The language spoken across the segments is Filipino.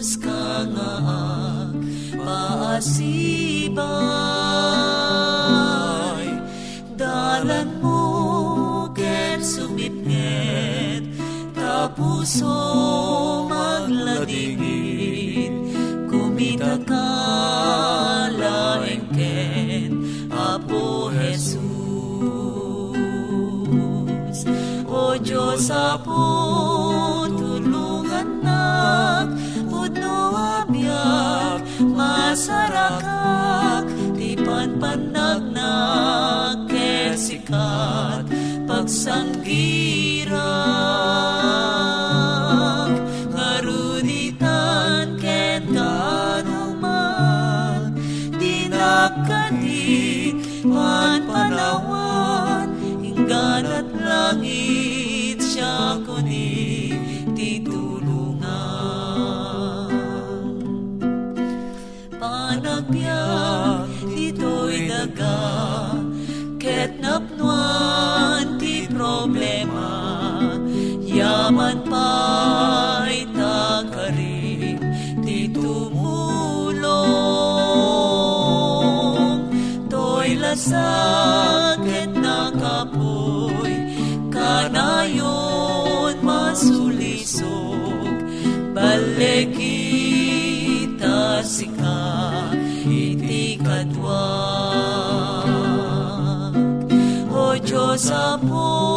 ka nga paasibay. Dalan mo ken sumipnget, tapuso magladingit, kumita ka laeng ken Apo Jesus. O Diyos Apo, sun To'y lasag ket nakapoy, kanayon masulisog, balekita sika, iti katwag. O Diyos apo,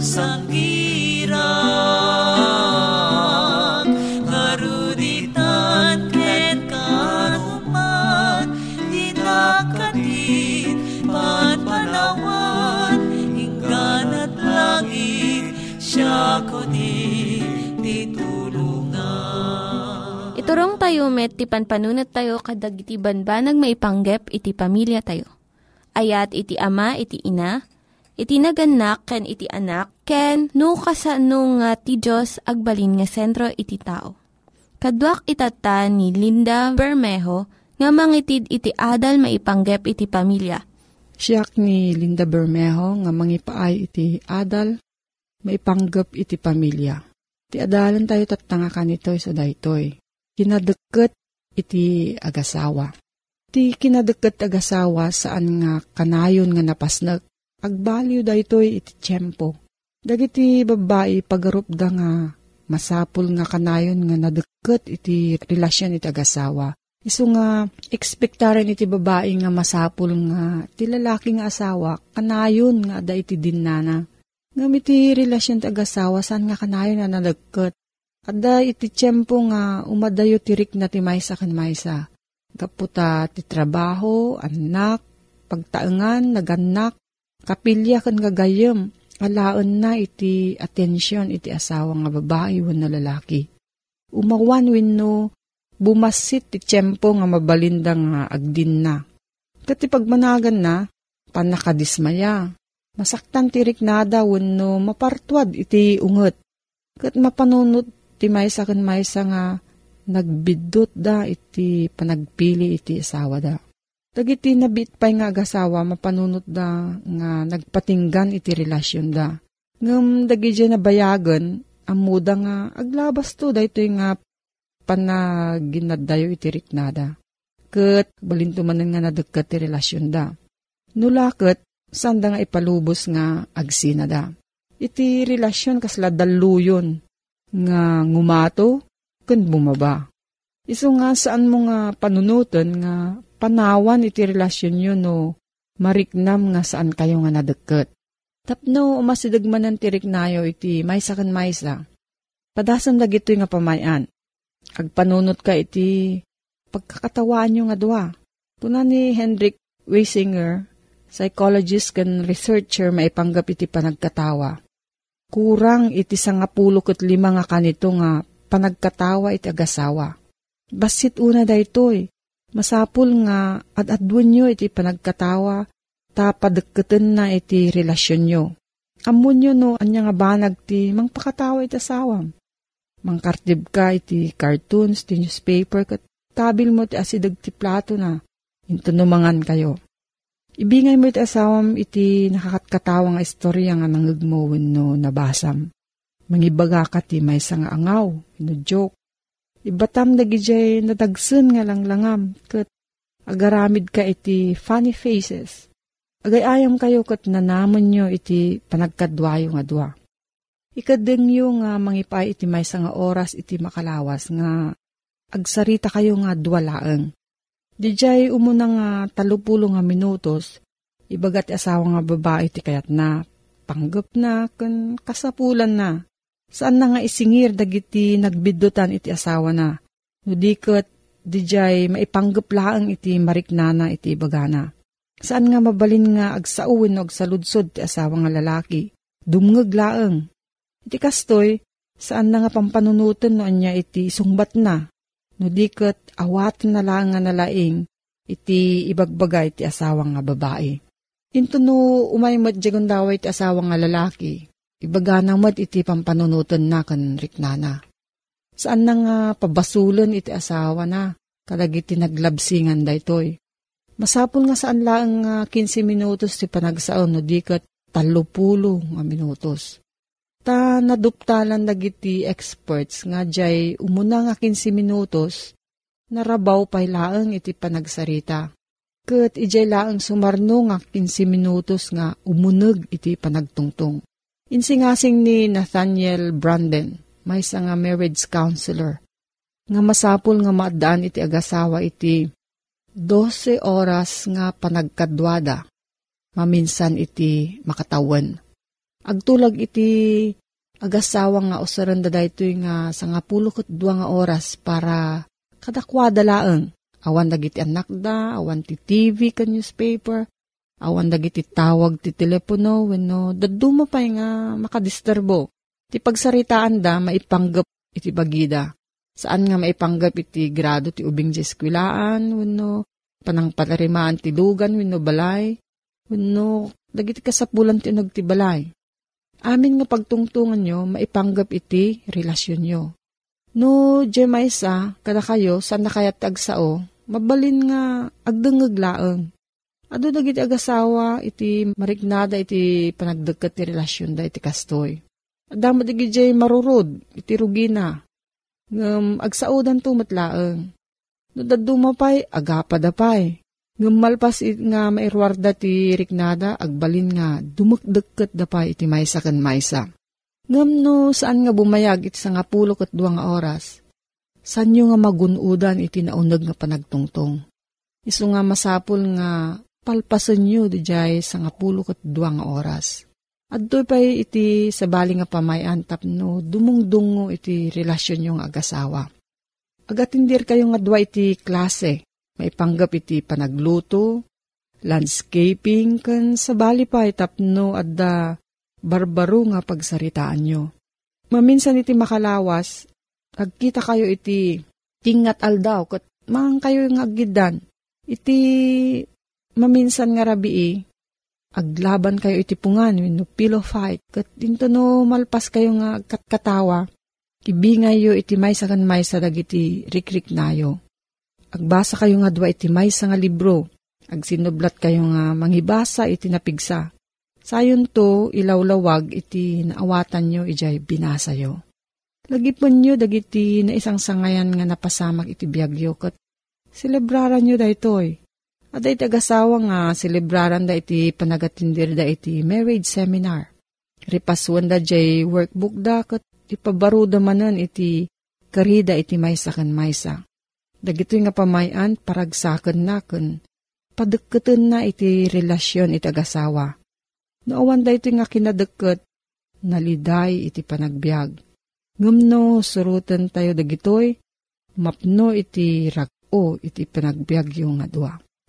pagsanggiran, ngaruditan, ket karuman, di nakatit, panpanawan, hinggan at langit, siya kunin titulungan. Iturong tayo met, ti panpanunat tayo kadag iti banbanag maipanggep iti pamilya tayo. Ayat iti ama, iti ina, iti naganak, ken iti anak, ken no kasano nga ti Diyos agbalin nga sentro iti tao. Kaduak itata ni Linda Bermejo nga mangitid iti adal maipanggep iti pamilya. Siyak ni Linda Bermejo nga mangipaay iti adal, maipanggap iti pamilya. Ti adalan tayo tatanga kanitoy sa daytoy. Kinadeket iti agasawa. Ti kinadeket agasawa saan nga kanayon nga napasnag. Agbalyo daytoy iti tiyempo. Dagiti babae pagarup da nga masapul nga kanayon nga nadeket iti relasyon iti agasawa. Isu nga ekspektaren iti babae nga masapul nga ti lalaki nga asawa kanayon nga ada iti dinana. Ngam iti relasyon ti agasawa saan nga kanayon nga nadeket. Ada iti tiyempo nga umadayo tirik na ti maysa kan maysa. Kaputa ti trabaho, anak, pagtaengan, naganak, kapilya kan gagayem, alaon na iti atensyon iti asawa nga babae wen na lalaki. Umawan wenno bumasit ti tiyempo nga mabalinda nga agdin na. Kati pagmanagan na, panakadismaya. Masaktan ti riknada wenno mapartuad iti unget. Kat mapanunot ti maysa kan maysa nga nagbidot da iti panagpili iti asawa da. Dagiti nabit pa'y nga agasawa, mapanunot da nga nagpatinggan iti relasyon da. Ngam dagi na bayagan, amuda nga aglabas to da ito nga panaginadayo iti riknada. Kat balinto manan nga nadagkat ti relasyon da. Nulakot, sanda nga ipalubos nga agsina da. Iti relasyon kasla daluyon nga ngumato ken bumaba. Iso nga saan mo nga panunutan nga panawan iti relasyon nyo no mariknam nga saan kayo nga nadeket. Tapno umasidagmanan ti riknayo iti maysa kan maysa. Padasam dagito nga pamayan. Agpanunot ka iti pagkakatawaan nyo nga dua. Tuna ni Hendrik Weisinger, psychologist kan researcher maipanggap iti panagkatawa. Kurang iti sangapulo ket lima nga kanito nga panagkatawa iti agasawa. Basit una da itoy, Masapul nga at adwan nyo iti panagkatawa ta na iti relasyon nyo. Amon nyo no anya nga banag ti mangpakatawa iti asawam. Mangkartib ka iti cartoons, ti newspaper, kat tabil mo ti asidag ti plato na. Intunumangan kayo. Ibingay mo iti asawam iti nakakatkatawa nga istorya nga nangagmawin no nabasam. Mangibaga ka ti may nga angaw, no joke Ibatam dagijay nadagsen nga langlangam ket agaramid ka iti funny faces. Agayayam kayo ket nanamon nyo iti panagkadwayo nga dwa. Ikadengyo nga mangipay iti maysa nga oras iti makalawas nga agsarita kayo nga dwalaeng. Dijay umuna nga talupulo nga minutos, ibagat asawa nga babae ti kayat na, panggap na, kan kasapulan na. Saan na nga isingir dagiti nagbidutan iti asawa na. No dikot dijay maipanggap laang iti mariknana iti bagana. Saan nga mabalin nga agsauwin o agsaludsod ti asawa nga lalaki. Dumngag laang. Iti kastoy, saan na nga pampanunutan no anya iti sungbat na. No dikot awat na lang nga nalaing iti ibagbaga iti asawa nga babae. Into no umay madyagon daway iti asawa nga lalaki Ibaga namat iti pampanunutan na kan riknana. Saan na nga pabasulan iti asawa na, kadag iti naglabsingan da itoy. Masapol nga saan lang nga 15 minutos ti panagsaon no dikat talupulo nga minutos. Ta naduptalan dagiti experts nga jay umuna nga 15 minutos, narabaw pay laang iti panagsarita. Kat ijay laang sumarno nga 15 minutos nga umunag iti panagtungtong. Insingasing ni Nathaniel Branden, may nga marriage counselor, nga masapul nga maadaan iti agasawa iti 12 oras nga panagkadwada, maminsan iti makatawan. Agtulag iti agasawa nga usaran da dayto nga sa nga pulukot dua nga oras para kadakwada laeng. Awan dagiti anak da, awan ti TV ka newspaper, awan dagiti tawag ti telepono wenno daduma pay nga makadisturbo. Ti pagsaritaan da maipanggap iti bagida. Saan nga maipanggap iti grado ti ubing di eskwilaan wenno panang palarimaan ti lugan wenno balay wenno dagiti kasapulan ti ti balay. Amin nga pagtungtungan nyo, maipanggap iti relasyon nyo. No, Jemaisa, kada kayo, saan na kaya tagsao, mabalin nga agdangag laeng Ado dagiti agasawa iti mariknada iti panagdagkat ti relasyon da iti kastoy. Adama dagiti marurod iti rugina. Ngam agsaudan to matlaeng. No dadumapay agapa da pay. Ngam malpas it nga mairwarda ti riknada agbalin nga dumagdagkat da pay iti maysa kan maysa. Ngam no saan nga bumayag iti nga pulo kat duwa nga oras. Sanyo nga magunudan iti naunag nga panagtungtong. Isu nga masapul nga palpasan nyo di jay sa nga pulo kat duwang oras. At doon pa iti sabali nga pamayan tapno dumungdungo iti relasyon yung agasawa. Agatindir kayo nga dwa iti klase, maipanggap iti panagluto, landscaping, kan sabali pa itapno adda barbaro nga pagsaritaan nyo. Maminsan iti makalawas, agkita kayo iti tingat aldaw, kat mang kayo nga agidan, iti maminsan nga rabii, aglaban kayo iti pungan, no pillow fight, kat dinto no malpas kayo nga katkatawa, ibingay yo iti may sa kan may sa dagiti rikrik nayo. Agbasa kayo nga dwa iti may sa nga libro, agsinublat kayo nga mangibasa iti napigsa. Sayon to, ilawlawag iti naawatan nyo ijay binasa yo. Lagipon nyo dagiti na isang sangayan nga napasamak iti biyagyo kat Celebraran nyo da itoy. At iti agasawa nga, celebraran da iti panagatindir da iti marriage seminar. Ripaswan da jay workbook da kat ipabaro da manan iti karida iti maysa kan maysa. Dagito nga pamayan paragsakan na kan padagkatan na iti relasyon iti agasawa. Naawan da ito nga kinadagkat, naliday iti panagbiag. Ngumno, surutan tayo dagitoy, mapno iti rag o iti panagbiagyo nga dua.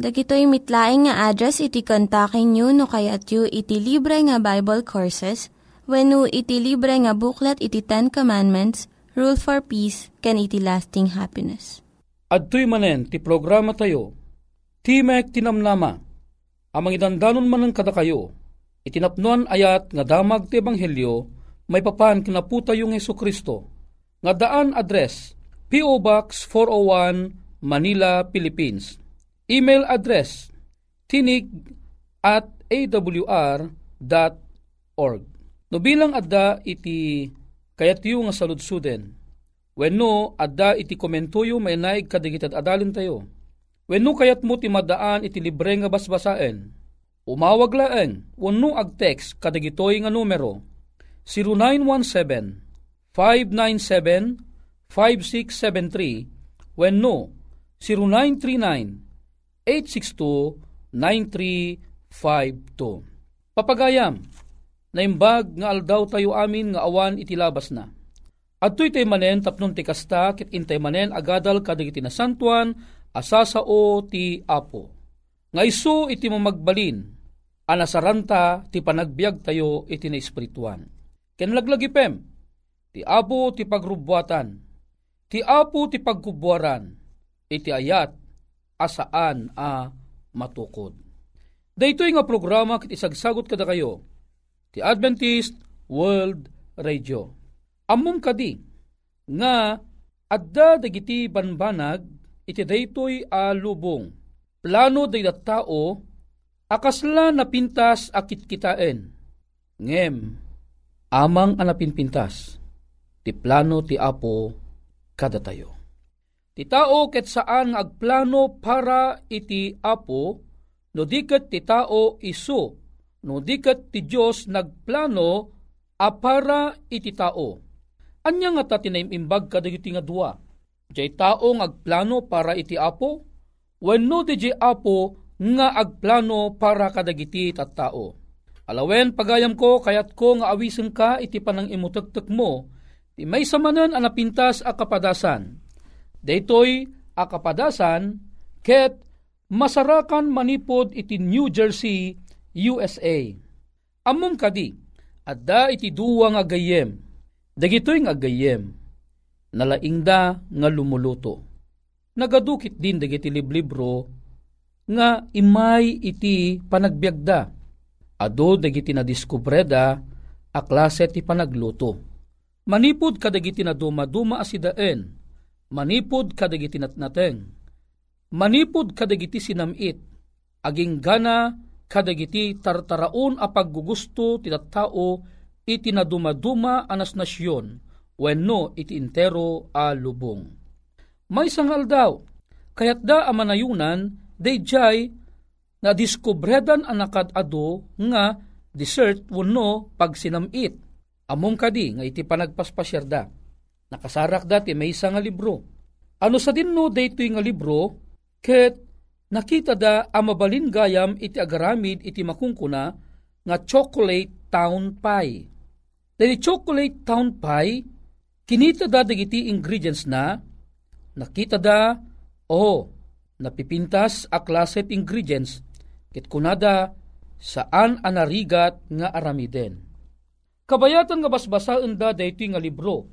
Dagitoy mitlaing nga address iti kontakin nyo no kayat yu iti libre nga Bible Courses when iti libre nga buklat iti Ten Commandments, Rule for Peace, can iti lasting happiness. At manen ti programa tayo, Timek Tinamnama, amang idandanon man kada kayo, itinapnuan ayat nga damag ti Ebanghelyo, may papan kinaputa yung Yesu Kristo, nga daan address, P.O. Box 401, Manila, Philippines Email address tinig at awr.org. No bilang adda iti kayatyo nga saludsuden. Wenno adda iti komentuyo may naig kadigitad adalin tayo. Wenno kayat mo ti madaan iti libre nga basbasaen. Umawag laeng wenno ag text kadigitoy nga numero 0917 597 5673 wenno 0939 0917-862-9352. Papagayam, naimbag nga aldaw tayo amin nga awan itilabas na. At tuy tay manen tapnon ti kasta kit intay manen agadal kadigiti na santuan asasao ti apo. Nga iso iti mamagbalin anasaranta ti panagbiag tayo iti na espirituan. Kenlaglagipem, ti apo ti pagrubwatan, ti apo ti pagkubwaran, iti ayat asaan a matukod. Daytoy nga programa kit isagsagot kada kayo ti Adventist World Radio. Ammom kadi nga adda dagiti banbanag iti daytoy a lubong. Plano day tao akasla napintas akit kitaen. Ngem amang anapinpintas ti plano ti Apo kada tayo. Ti tao ket saan agplano para iti apo, no diket ti tao isu no dikat ti Diyos nagplano a para iti tao. Anya nga ta tinaymimbag kadagiti nga dua. Diyay tao agplano para iti apo, wenno di jay apo nga agplano para kadagiti tat tao. Alawen pagayam ko kayat ko nga awisen ka iti panang imutagtak mo, ti may samanan ang napintas a kapadasan. Daytoy a kapadasan, ket masarakan manipod iti New Jersey, USA. Amom kadi, adda iti duwa nga gayem, dagitoy nga gayem, nalaingda nga lumuluto. Nagadukit din dagiti liblibro nga imay iti panagbiagda. Ado dagiti na diskubreda a klase ti panagluto. Manipod kadagiti na duma-duma asidaen, manipod kadagiti natnateng, manipod kadagiti sinamit, aging gana kadagiti tartaraon a paggugusto ti tao iti na dumaduma anas nasyon, wenno iti intero a lubong. May sangal daw, kayat da amanayunan, dayjay na diskubredan anakad ado nga desert wenno pag sinamit. Among kadi nga iti panagpaspasyerda. Nakasarak dati may isa nga libro. Ano sa dinno daytoy nga libro, ket nakita da amabalin gayam iti agaramid iti makungkuna nga chocolate town pie. Dahil chocolate town pie, kinita da dagiti ingredients na, nakita da, oh, napipintas a klaset ingredients, kit kunada saan anarigat nga aramiden. Kabayatan nga basbasaan da dayto nga libro.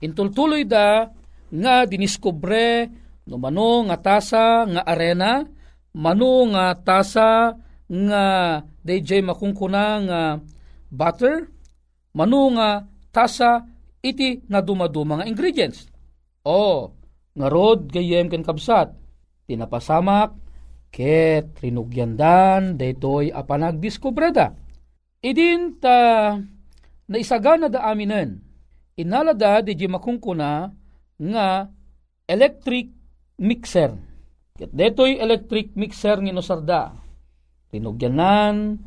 Intultuloy da nga diniskobre no mano nga tasa nga arena, mano nga tasa nga DJ makungkuna nga butter, mano nga tasa iti na dumaduma nga ingredients. O, nga rod gayem ken kabsat, tinapasamak, ket rinugyandan, daytoy a panagdiskubreda. Idin ta naisagana da aminen, inalada di makungkuna nga electric mixer. Ket detoy electric mixer nga inosarda. Tinugyanan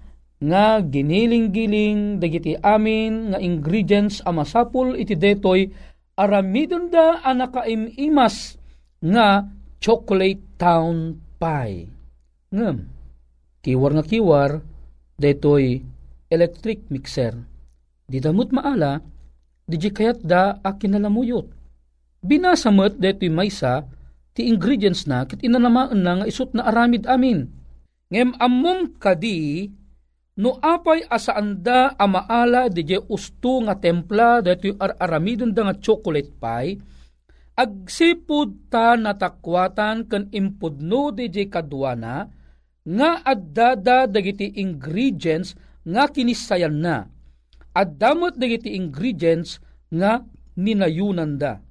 nga giniling-giling dagiti amin nga ingredients a iti detoy aramidon da anakaimas nga chocolate town pie. Ngem, kiwar nga kiwar, detoy electric mixer. Di damot maala, di kayat da a kinalamuyot. Binasamot detoy maysa, ti ingredients na kit inanamaan na nga isut na aramid amin. Ngem ammom kadi no apay asaanda amaala di usto nga templa dito ar aramidon da nga chocolate pie agsipud ta natakwatan ken impudno di kadwana nga addada dagiti ingredients nga kinisayan na addamot dagiti ingredients nga ninayunan da.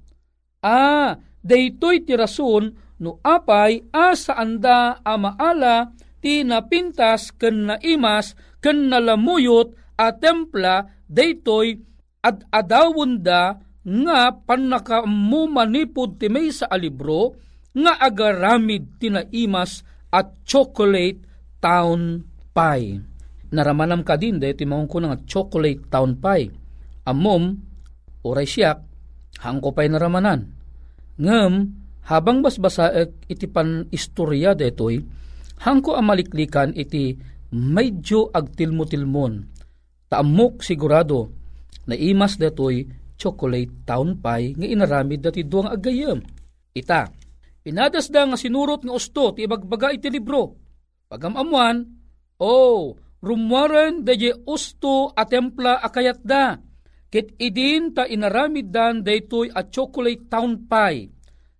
Ah, daytoy ti rason no apay asa anda amaala ti napintas ken naimas ken nalamuyot a templa daytoy ad adawon da nga panakamu manipod ti may sa alibro nga agaramid tinaimas at chocolate town pie. Naramanam ka din dahil timahong ko nga chocolate town pie. Amom, oray siyak, hangko pa'y naramanan. Ngem, habang basbasaek iti pan istorya detoy, hangko amaliklikan iti medyo agtilmo-tilmon. Taamok sigurado na imas detoy chocolate town pie nga inaramid dati duang agayam. Ita, pinadas da nga sinurot nga usto ti ibagbaga iti libro. Pagamamuan, oh, rumwaren da usto a templa akayat da Ket idin ta inaramid dan daytoy a chocolate town pie.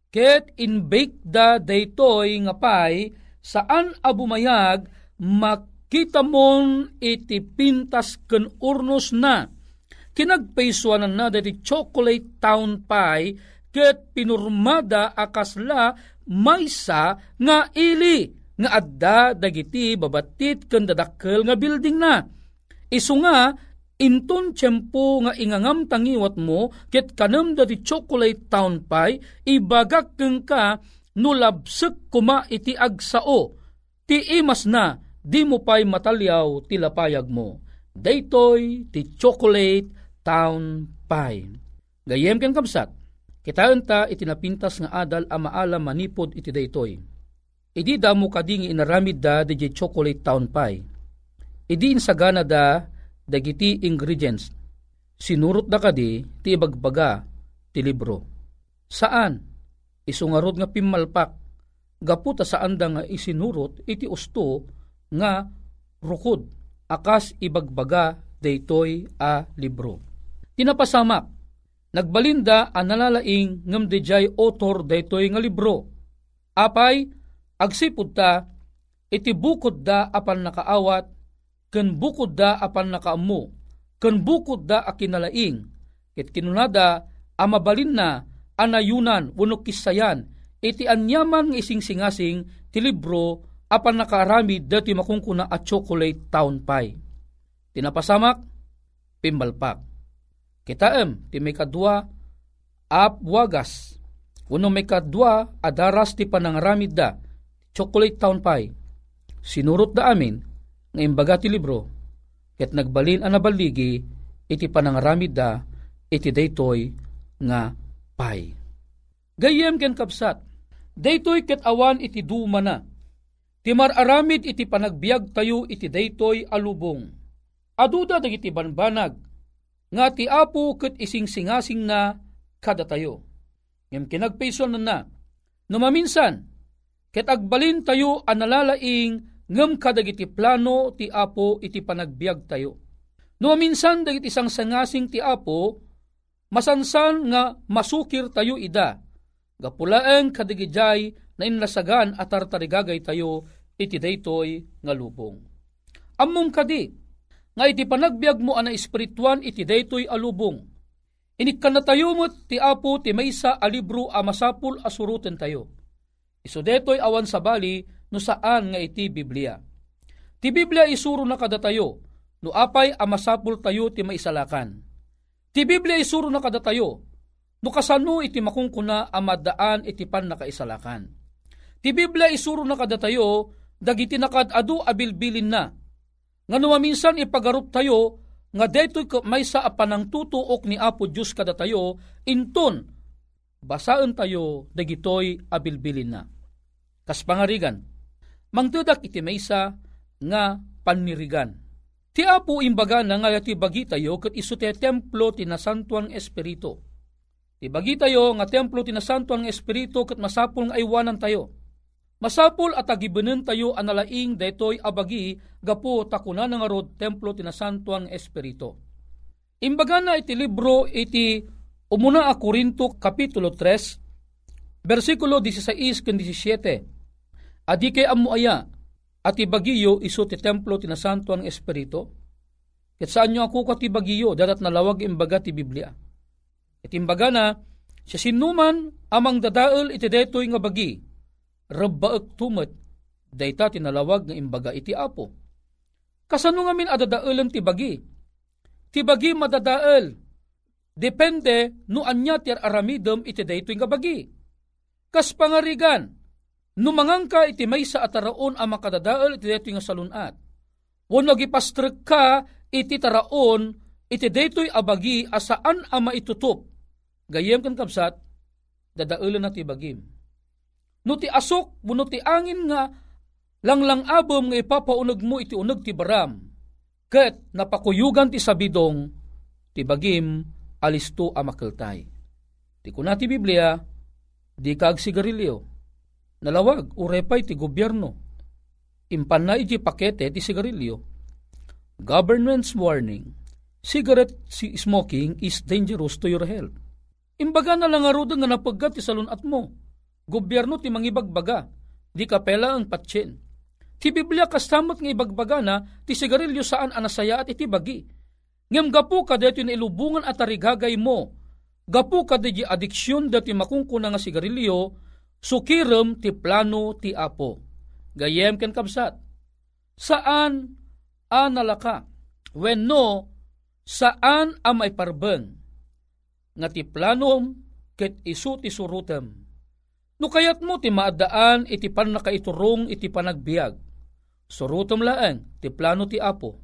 Ket in-bake da daytoy nga pie saan abumayag makita mon iti pintas ken urnos na. Kinagpaisuanan na dati chocolate town pie ket pinurmada akasla maysa nga ili nga adda dagiti babatit ken dadakkel nga building na. Isu nga inton tiyempo nga ingangam tangiwat mo, ket kanam da ti chocolate town pie, ibagak keng ka, no labsek kuma iti agsao, ti imas na, di mo pa'y matalyaw tilapayag mo. Daytoy ti chocolate town pie. Gayem ken kapsat, kitaan ta itinapintas nga adal a maala manipod iti daytoy. Idi da kading inaramid da di chocolate town pie. Idi insagana da dagiti ingredients. Sinurot da kadi ti ibagbaga ti libro. Saan? Isungarod nga pimalpak. Gaputa saan da nga isinurot iti usto nga rukod akas ibagbaga daytoy a libro. Tinapasamak, nagbalinda ang nalalaing ngam dejay author daytoy nga libro. Apay, agsipud ta, iti bukod da apan nakaawat, ken bukod da apan nakaamu, ken bukod da akinalaing, ket kinunada amabalin na anayunan wenno kisayan iti anyaman nga ising singasing ti libro apan nakaramid dati makungkuna at chocolate town pie. Tinapasamak, pimbalpak. Kitaem, ti may kadwa, ap wagas. Uno may kadwa, adaras ti panangaramid da, chocolate town pie. Sinurot da amin, nga imbaga ti libro, ket nagbalin anabaligi, iti panangaramid da, iti daytoy nga pie. Gayem ken kapsat, daytoy ket awan iti duma na, Ti mararamid iti panagbiag tayo iti daytoy alubong. Aduda dagiti banbanag, nga ti apo ket ising singasing na kada tayo. Ngem kinagpayson na na, numaminsan, ket agbalin tayo analalaing ngem kadagiti plano ti apo iti panagbiag tayo. Numaminsan dagiti isang sangasing ti apo, masansan nga masukir tayo ida, gapulaeng kadigijay na inlasagan at tartarigagay tayo iti daytoy nga lubong. Ammom kadi, nga iti panagbiag mo ana espirituan iti daytoy alubong. Inikkan na tayo mo ti apo ti maysa a libro a masapul asuruten tayo. Iso detoy awan sa bali no saan nga iti Biblia. Ti Biblia isuro na kada tayo, no apay a masapul tayo ti maisalakan. Ti Biblia isuro na kada tayo, no kasano iti makungkuna amadaan iti pan nakaisalakan. Ti Biblia isuro na kada tayo, dagiti nakadado abilbilin na. Nga minsan ipagarup tayo, nga detoy may sa apanang tutuok ni Apo Diyos kada tayo, inton, basaan tayo dagitoy abilbilin na. Kas pangarigan, mangtudak iti maysa nga panirigan. Ti Apo imbaga na nga ti bagi tayo kat iso ti templo ti nasantuang espiritu. Ti bagi tayo nga templo ti nasantuang espiritu kat masapul nga aywanan tayo Masapul at agibanen tayo analaing daytoy abagi gapo takuna nga rod templo tinasantuang espiritu. Imbaga na iti libro iti umuna a Korinto kapitulo 3 versikulo 16 ken 17. Adi kay amu aya at ibagiyo iso ti templo tinasantuang espiritu. Ket saan nyo ako ka ti bagiyo dadat nalawag imbaga ti Biblia. Iti imbaga na siya sinuman amang dadael iti daytoy nga bagi rabbaek tumet, dayta tinalawag nga imbaga iti apo. Kasano nga min adadaelan ti bagi? Ti bagi madadael. Depende no anya ti aramidem iti daytoy nga bagi. Kas pangarigan, no mangangka iti maysa ataraon a makadadael iti daytoy nga salunat. Wano gipastrek ka iti taraon iti daytoy abagi asaan a maitutup. Gayem kan kapsat, dadaelan na ti bagim no ti asok no ti angin nga langlang abom nga ipapaunag mo iti unag ti baram ket napakuyugan ti sabidong ti bagim alisto a makeltay ti kuna ti Biblia di kag sigarilyo. Nalawag urepay ti gobyerno. Impan na iti pakete ti sigarilyo. Government's warning cigarette smoking is dangerous to your health. Imbaga na lang arudan nga napagkat ti salunat mo. Gobyerno ti mangibagbaga, di kapela ang patsin. Ti Biblia kasamot nga ibagbaga na ti sigarilyo saan anasaya at iti bagi. Ngem gapu ka dito na ilubungan at tarigagay mo. Gapu ka di adiksyon dati makungkuna nga sigarilyo, sukirem ti plano ti apo. Gayem ken kabsat. Saan analaka? When no, saan amay parbeng? Nga ti planom ket isu ti surutem No kayat mo ti maadaan iti pan nakaiturong iti panagbiag. Surutom laeng ti plano ti Apo.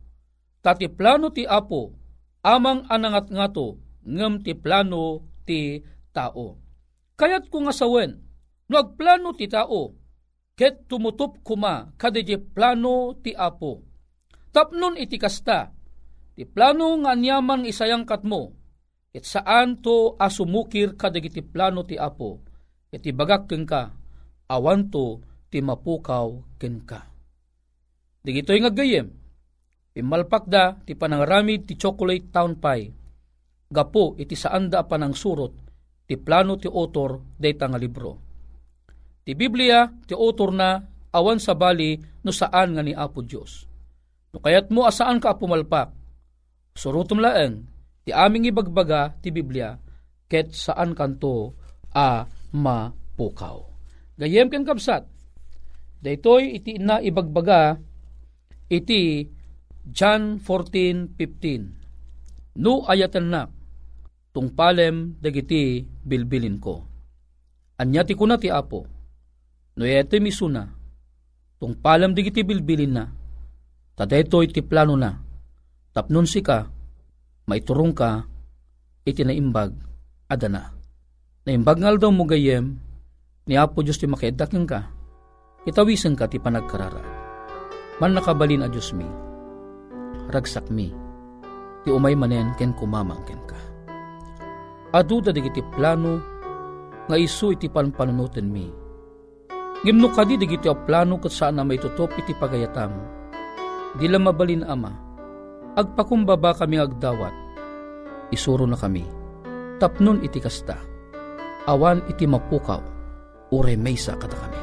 Ta ti plano ti Apo amang anangat ngato ngem ti plano ti tao. Kayat ko nga sawen, no agplano ti tao, ket tumutup kuma kadiji plano ti Apo. Tapnon iti kasta, ti plano nga anyaman isayang katmo, ket saan to asumukir kadagiti plano ti Apo, ket ibagak ken ka, awan ti mapukaw ken ka. Digito'y nga gayem, imalpakda ti panangaramid ti chocolate town pie, gapo iti saanda panang surot, ti plano ti author dayta nga libro. Ti Biblia ti author na awan sa bali no saan nga ni Apo Dios. No kayat mo asaan ka pumalpak, surutom laeng ti aming ibagbaga ti Biblia ket saan kanto a mapukaw. Gayem ken kapsat, daytoy iti na ibagbaga iti John 14:15. No ayatan na tungpalem dagiti bilbilin ko. Anya ti kuna ti apo. No ete misuna tungpalem dagiti bilbilin na. Tadetoy ti plano na. Tapnon si ka maiturong ka iti naimbag adana. Naimbag ngal daw mo gayem ni Apo Diyos ti makaidak ka. Itawisan ka ti panagkarara. Man nakabalin a Diyos mi. Ragsak mi. Ti umay manen ken kumamang ken ka. Aduda digiti plano nga isu iti panpanunutin mi. Gimno kadi digiti a plano kat saan may tutop iti pagayatam. Di lang mabalin ama. Agpakumbaba kami agdawat. Isuro na kami. Tapnon iti kasta. Awan iti mapukaw. Ure maysa kada kami.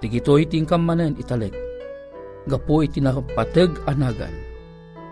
Digito iti manen italek. Gapo iti nakapatag anagan.